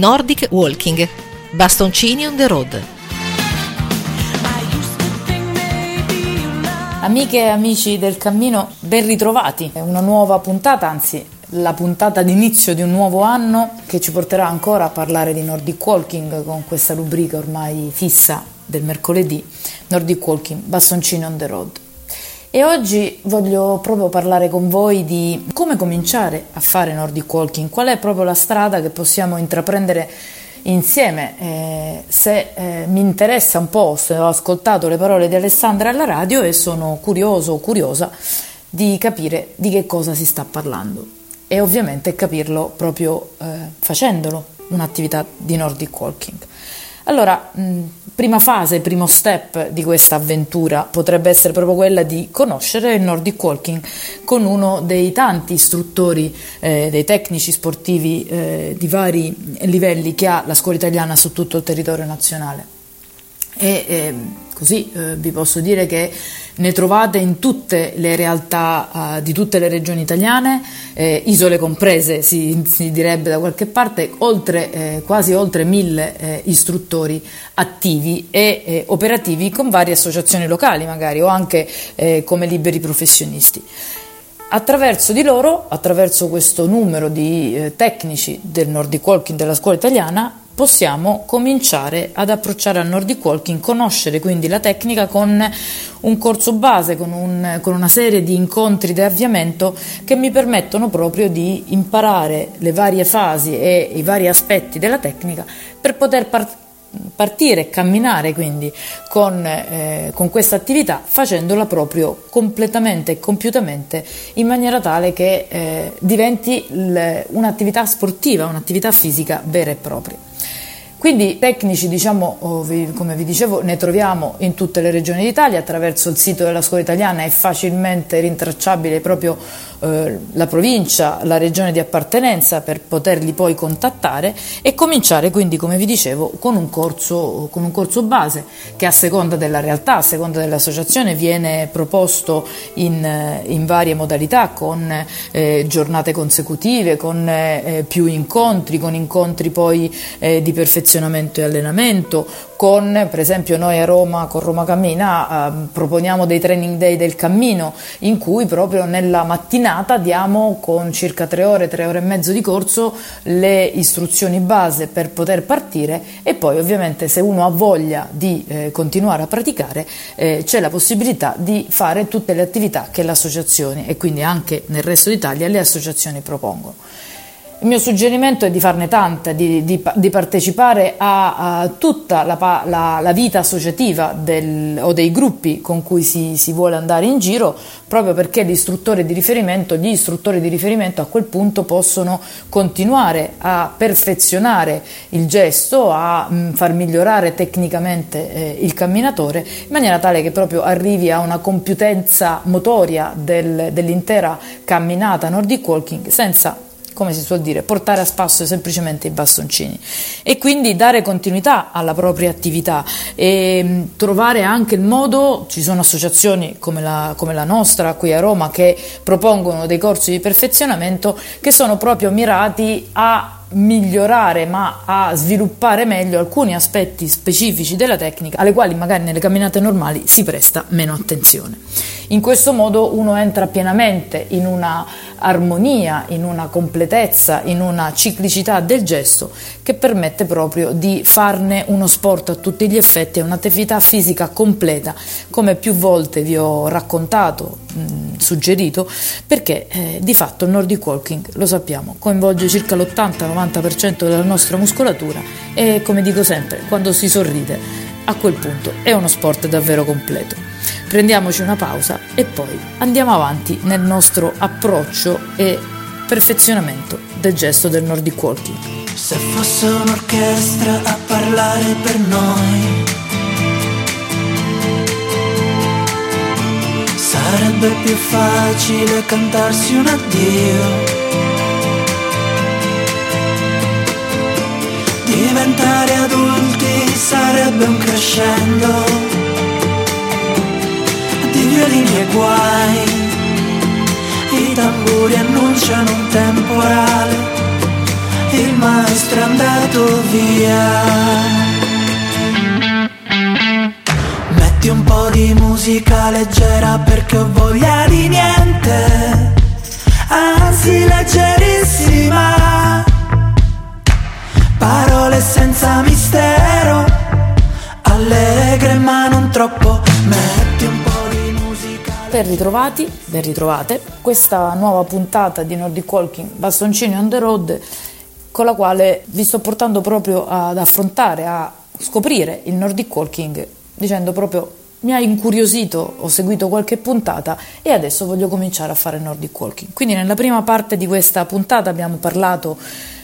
Nordic Walking, bastoncini on the road. Amiche e amici del cammino, ben ritrovati. È una nuova puntata, anzi la puntata d'inizio di un nuovo anno che ci porterà ancora a parlare di Nordic Walking con questa rubrica ormai fissa del mercoledì, Nordic Walking, bastoncini on the road. E oggi voglio proprio parlare con voi di come cominciare a fare Nordic Walking, qual è proprio la strada che possiamo intraprendere insieme. Eh, se eh, mi interessa un po', se ho ascoltato le parole di Alessandra alla radio e sono curioso o curiosa di capire di che cosa si sta parlando e ovviamente capirlo proprio eh, facendolo, un'attività di Nordic Walking. Allora, mh, prima fase, primo step di questa avventura potrebbe essere proprio quella di conoscere il Nordic Walking con uno dei tanti istruttori, eh, dei tecnici sportivi eh, di vari livelli che ha la scuola italiana su tutto il territorio nazionale. E eh, così vi posso dire che ne trovate in tutte le realtà uh, di tutte le regioni italiane, eh, isole comprese si, si, direbbe da qualche parte, oltre, eh, quasi oltre mille eh, istruttori attivi e eh, operativi con varie associazioni locali magari o anche eh, come liberi professionisti. Attraverso di loro, attraverso questo numero di tecnici del Nordic Walking della scuola italiana, possiamo cominciare ad approcciare al Nordic Walking, conoscere quindi la tecnica con un corso base, con, un, con una serie di incontri di avviamento che mi permettono proprio di imparare le varie fasi e i vari aspetti della tecnica per poter partire partire camminare quindi con, eh, con questa attività facendola proprio completamente e compiutamente in maniera tale che eh, diventi l- un'attività sportiva, un'attività fisica vera e propria. Quindi tecnici, diciamo, come vi dicevo, ne troviamo in tutte le regioni d'Italia, attraverso il sito della scuola italiana è facilmente rintracciabile proprio eh, la provincia, la regione di appartenenza per poterli poi contattare e cominciare quindi, come vi dicevo, con un corso, con un corso base che a seconda della realtà, a seconda dell'associazione viene proposto in, in varie modalità, con eh, giornate consecutive, con eh, più incontri, con incontri poi eh, di perfezionamento e allenamento, con per esempio noi a Roma, con Roma Cammina, eh, proponiamo dei training day del cammino in cui proprio nella mattinata diamo con circa tre ore, tre ore e mezzo di corso le istruzioni base per poter partire e poi ovviamente se uno ha voglia di eh, continuare a praticare eh, c'è la possibilità di fare tutte le attività che l'associazione e quindi anche nel resto d'Italia le associazioni propongono. Il mio suggerimento è di farne tante, di, di, di partecipare a, a tutta la, la, la, vita associativa del, o dei gruppi con cui si, si, vuole andare in giro, proprio perché l'istruttore di riferimento, gli istruttori di riferimento a quel punto possono continuare a perfezionare il gesto, a mh, mm, far migliorare tecnicamente eh, il camminatore, in maniera tale che proprio arrivi a una compiutenza motoria del, dell'intera camminata Nordic Walking senza come si suol dire, portare a spasso semplicemente i bastoncini e quindi dare continuità alla propria attività e mm, trovare anche il modo, ci sono associazioni come la, come la nostra qui a Roma che propongono dei corsi di perfezionamento che sono proprio mirati a migliorare ma a sviluppare meglio alcuni aspetti specifici della tecnica alle quali magari nelle camminate normali si presta meno attenzione. In questo modo uno entra pienamente in una armonia, in una completezza, in una ciclicità del gesto che permette proprio di farne uno sport a tutti gli effetti, un'attività fisica completa, come più volte vi ho raccontato, mh, suggerito, perché eh, di fatto il Nordic Walking, lo sappiamo, coinvolge circa l'80-90% della nostra muscolatura e come dico sempre, quando si sorride, a quel punto è uno sport davvero completo. Prendiamoci una pausa e poi andiamo avanti nel nostro approccio e perfezionamento del gesto del Nordic Walking. Se fosse un'orchestra a parlare per noi, sarebbe più facile cantarsi un addio. Diventare adulti sarebbe un crescendo violini e guai, i tamburi annunciano un temporale il maestro è andato via. Metti un po' di musica leggera perché ho voglia di niente, anzi leggerissima. Parole senza mistero, allegre ma non troppo. Metti un po'. Ben ritrovati, ben ritrovate, questa nuova puntata di Nordic Walking Bastoncini on the Road con la quale vi sto portando proprio ad affrontare, a scoprire il Nordic Walking dicendo proprio mi ha incuriosito, ho seguito qualche puntata e adesso voglio cominciare a fare Nordic Walking. Quindi nella prima parte di questa puntata abbiamo parlato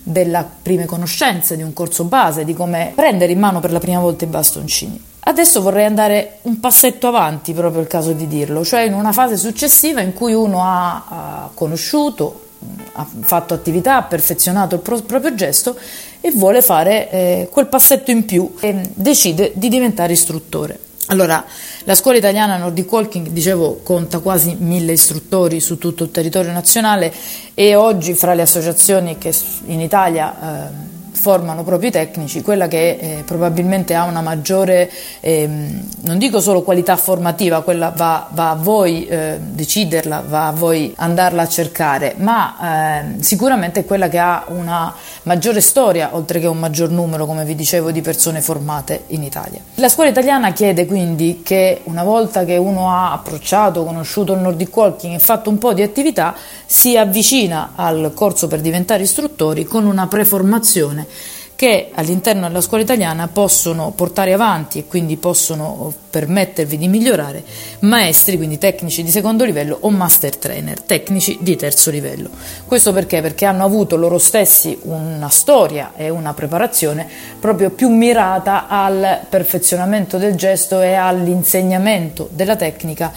delle prime conoscenze, di un corso base, di come prendere in mano per la prima volta i bastoncini. Adesso vorrei andare un passetto avanti, proprio il caso di dirlo, cioè in una fase successiva in cui uno ha, ha conosciuto, ha fatto attività, ha perfezionato il pro- proprio gesto e vuole fare eh, quel passetto in più e decide di diventare istruttore. Allora, la scuola italiana Nordic Walking, dicevo, conta quasi mille istruttori su tutto il territorio nazionale e oggi fra le associazioni che in Italia eh, formano proprio i tecnici, quella che eh, probabilmente ha una maggiore, ehm, non dico solo qualità formativa, quella va, va a voi eh, deciderla, va a voi andarla a cercare, ma eh, sicuramente è quella che ha una maggiore storia, oltre che un maggior numero, come vi dicevo, di persone formate in Italia. La scuola italiana chiede quindi che una volta che uno ha approcciato, conosciuto il Nordic Walking e fatto un po' di attività, si avvicina al corso per diventare istruttori con una preformazione che all'interno della scuola italiana possono portare avanti e quindi possono permettervi di migliorare maestri, quindi tecnici di secondo livello o master trainer, tecnici di terzo livello. Questo perché? Perché hanno avuto loro stessi una storia e una preparazione proprio più mirata al perfezionamento del gesto e all'insegnamento della tecnica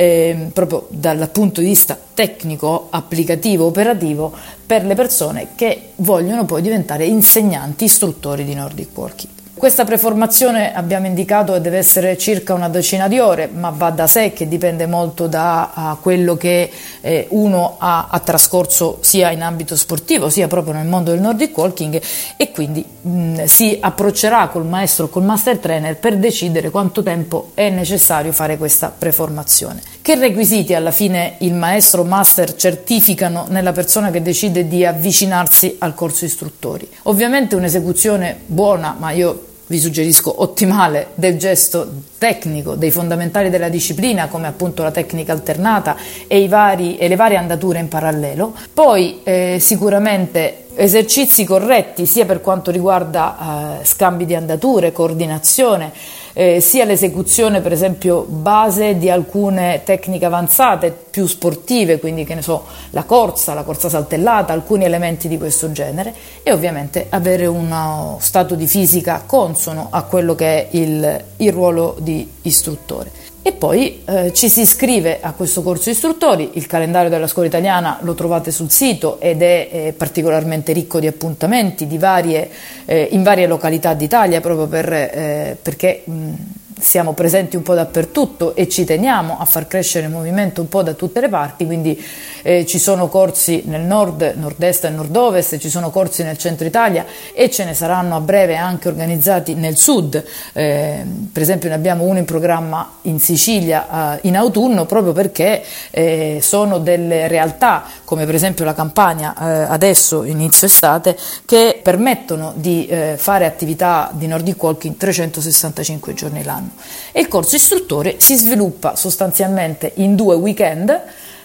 eh, proprio dal punto di vista tecnico, applicativo, operativo per le persone che vogliono poi diventare insegnanti, istruttori di Nordic Walking. Questa preformazione abbiamo indicato che deve essere circa una decina di ore, ma va da sé che dipende molto da quello che eh, uno ha, ha, trascorso sia in ambito sportivo sia proprio nel mondo del Nordic Walking e quindi mh, si approccerà col maestro o col master trainer per decidere quanto tempo è necessario fare questa preformazione. Che requisiti alla fine il maestro o master certificano nella persona che decide di avvicinarsi al corso istruttori? Ovviamente un'esecuzione buona, ma io vi suggerisco ottimale del gesto tecnico, dei fondamentali della disciplina come appunto la tecnica alternata e, vari, e le varie andature in parallelo. Poi eh, sicuramente esercizi corretti sia per quanto riguarda eh, scambi di andature, coordinazione, eh, sia l'esecuzione per esempio base di alcune tecniche avanzate più sportive, quindi che ne so, la corsa, la corsa saltellata, alcuni elementi di questo genere e ovviamente avere uno stato di fisica consono a quello che è il, il ruolo di istruttore. E poi eh, ci si iscrive a questo corso istruttori, il calendario della scuola italiana lo trovate sul sito ed è eh, particolarmente ricco di appuntamenti di varie, eh, in varie località d'Italia proprio per, eh, perché mh, siamo presenti un po' dappertutto e ci teniamo a far crescere il movimento un po' da tutte le parti, quindi eh, ci sono corsi nel nord, nord-est e nord-ovest, ci sono corsi nel centro Italia e ce ne saranno a breve anche organizzati nel sud, eh, per esempio ne abbiamo uno in programma in Sicilia eh, in autunno proprio perché eh, sono delle realtà come per esempio la Campania eh, adesso inizio estate che permettono di eh, fare attività di Nordic Walking 365 giorni l'anno anno. E il corso istruttore si sviluppa sostanzialmente in due weekend,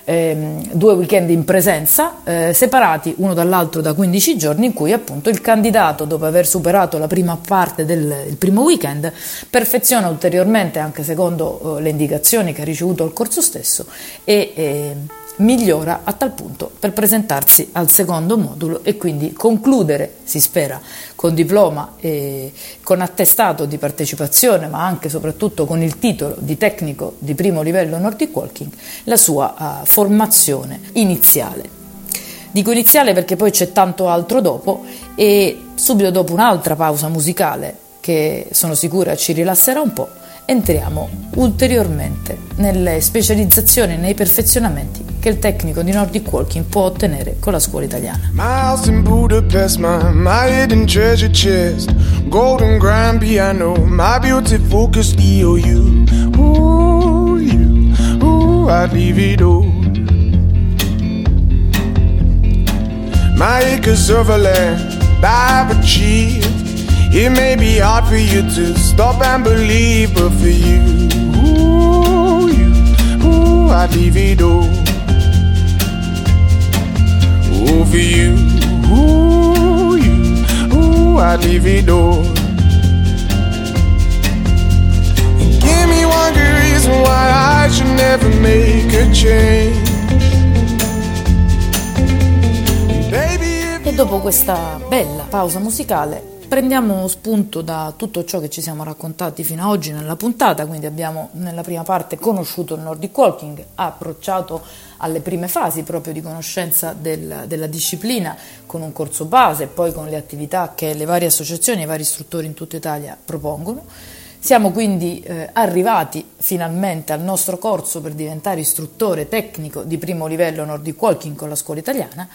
ehm, due weekend in presenza, eh, separati uno dall'altro da 15 giorni, in cui appunto il candidato, dopo aver superato la prima parte del primo weekend, perfeziona ulteriormente, anche secondo eh, le indicazioni che ha ricevuto al corso stesso, e eh, migliora a tal punto per presentarsi al secondo modulo e quindi concludere, si spera, con diploma e con attestato di partecipazione, ma anche e soprattutto con il titolo di tecnico di primo livello Nordic Walking, la sua uh, formazione iniziale. Dico iniziale perché poi c'è tanto altro dopo e subito dopo un'altra pausa musicale che sono sicura ci rilasserà un po', entriamo ulteriormente nelle specializzazioni e nei perfezionamenti che il tecnico di Nordic Walking può ottenere con la scuola italiana. Miles in Budapest, my, hidden treasure chest, golden grand piano, my beauty focused EOU. Ooh, you, ooh, I'd acres of land I've achieved. It may be hard for you to stop and believe, but for you, ooh, you, ooh, I'd leave it all. Ooh, for you, ooh, you, ooh, I'd leave it all. And give me one good reason why I should never make a change. E dopo questa bella pausa musicale prendiamo spunto da tutto ciò che ci siamo raccontati fino ad oggi nella puntata, quindi abbiamo nella prima parte conosciuto il Nordic Walking, approcciato alle prime fasi proprio di conoscenza del, della disciplina con un corso base e poi con le attività che le varie associazioni e i vari istruttori in tutta Italia propongono. Siamo quindi eh, arrivati finalmente al nostro corso per diventare istruttore tecnico di primo livello Nordic Walking con la scuola italiana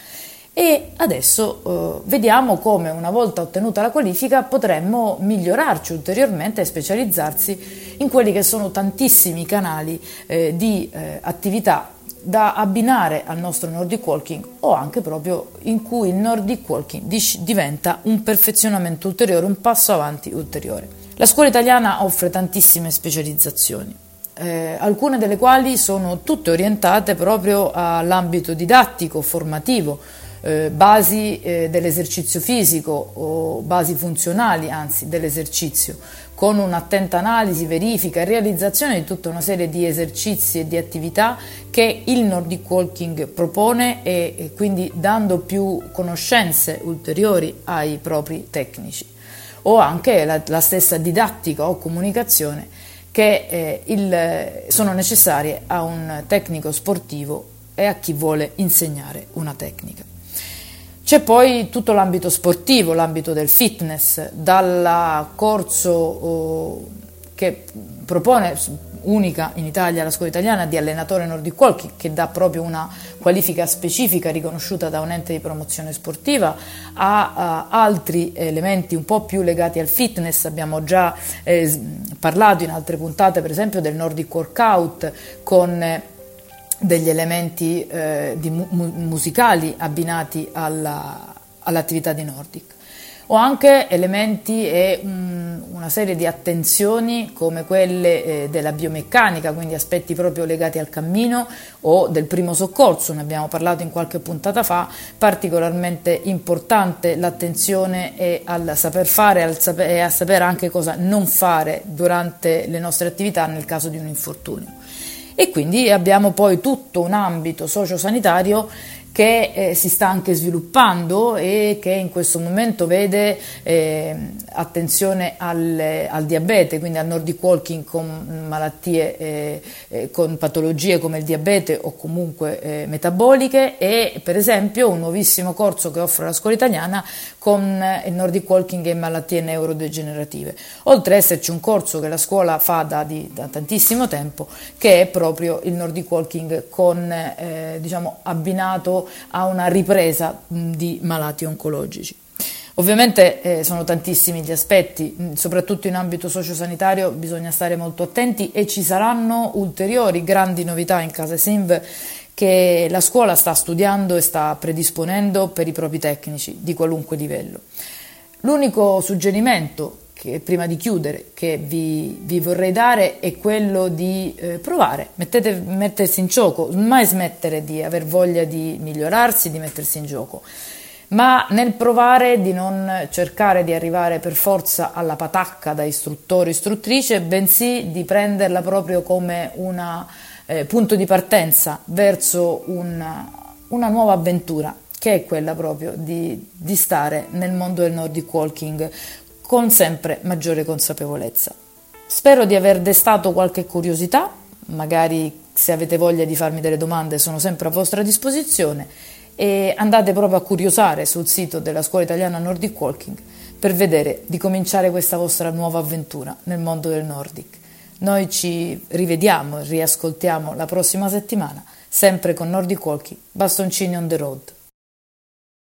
e adesso eh, vediamo come una volta ottenuta la qualifica potremmo migliorarci ulteriormente e specializzarsi in quelli che sono tantissimi canali eh, di eh, attività da abbinare al nostro Nordic Walking o anche proprio in cui il Nordic Walking diventa un perfezionamento ulteriore, un passo avanti ulteriore. La scuola italiana offre tantissime specializzazioni. Eh, alcune delle quali sono tutte orientate proprio all'ambito didattico, formativo, eh, basi eh, dell'esercizio fisico o basi funzionali, anzi dell'esercizio, con un'attenta analisi, verifica e realizzazione di tutta una serie di esercizi e di attività che il Nordic Walking propone e, e quindi dando più conoscenze ulteriori ai propri tecnici o anche la, la stessa didattica o comunicazione che eh, il, sono necessarie a un tecnico sportivo e a chi vuole insegnare una tecnica. C'è poi tutto l'ambito sportivo, l'ambito del fitness, dal corso oh, che propone unica in Italia la scuola italiana di allenatore Nordic Walking che dà proprio una qualifica specifica riconosciuta da un ente di promozione sportiva a, a altri elementi un po' più legati al fitness. Abbiamo già eh, parlato in altre puntate per esempio del Nordic Workout con eh, degli elementi eh, mu- musicali abbinati alla, all'attività di Nordic. O anche elementi e um, una serie di attenzioni come quelle eh, della biomeccanica, quindi aspetti proprio legati al cammino o del primo soccorso, ne abbiamo parlato in qualche puntata fa, particolarmente importante l'attenzione e al saper fare al saper, e a sapere anche cosa non fare durante le nostre attività nel caso di un infortunio e quindi abbiamo poi tutto un ambito sociosanitario che eh, si sta anche sviluppando e che in questo momento vede eh, attenzione al, al, diabete, quindi al Nordic Walking con malattie, eh, eh con patologie come il diabete o comunque eh, metaboliche. E per esempio un nuovissimo corso che offre la scuola italiana con eh, il Nordic Walking e malattie neurodegenerative. Oltre ad esserci un corso che la scuola fa da, di, da tantissimo tempo che è proprio il Nordic Walking con, diciamo, abbinato a una ripresa di malati oncologici. Ovviamente eh, sono tantissimi gli aspetti, soprattutto in ambito sociosanitario bisogna stare molto attenti e ci saranno ulteriori grandi novità in Casa Simv che la scuola sta studiando e sta predisponendo per i propri tecnici di qualunque livello. L'unico suggerimento che prima di chiudere che vi, vi, vorrei dare è quello di eh, provare, mettete, mettersi in gioco, mai smettere di aver voglia di migliorarsi, di mettersi in gioco, ma nel provare di non cercare di arrivare per forza alla patacca da istruttore, istruttrice, bensì di prenderla proprio come un eh, punto di partenza verso una, una nuova avventura che è quella proprio di, di, stare nel mondo del Nordic Walking con sempre maggiore consapevolezza. Spero di aver destato qualche curiosità, magari se avete voglia di farmi delle domande sono sempre a vostra disposizione e andate proprio a curiosare sul sito della scuola italiana Nordic Walking per vedere di cominciare questa vostra nuova avventura nel mondo del Nordic. Noi ci rivediamo e riascoltiamo la prossima settimana, sempre con Nordic Walking, bastoncini on the road.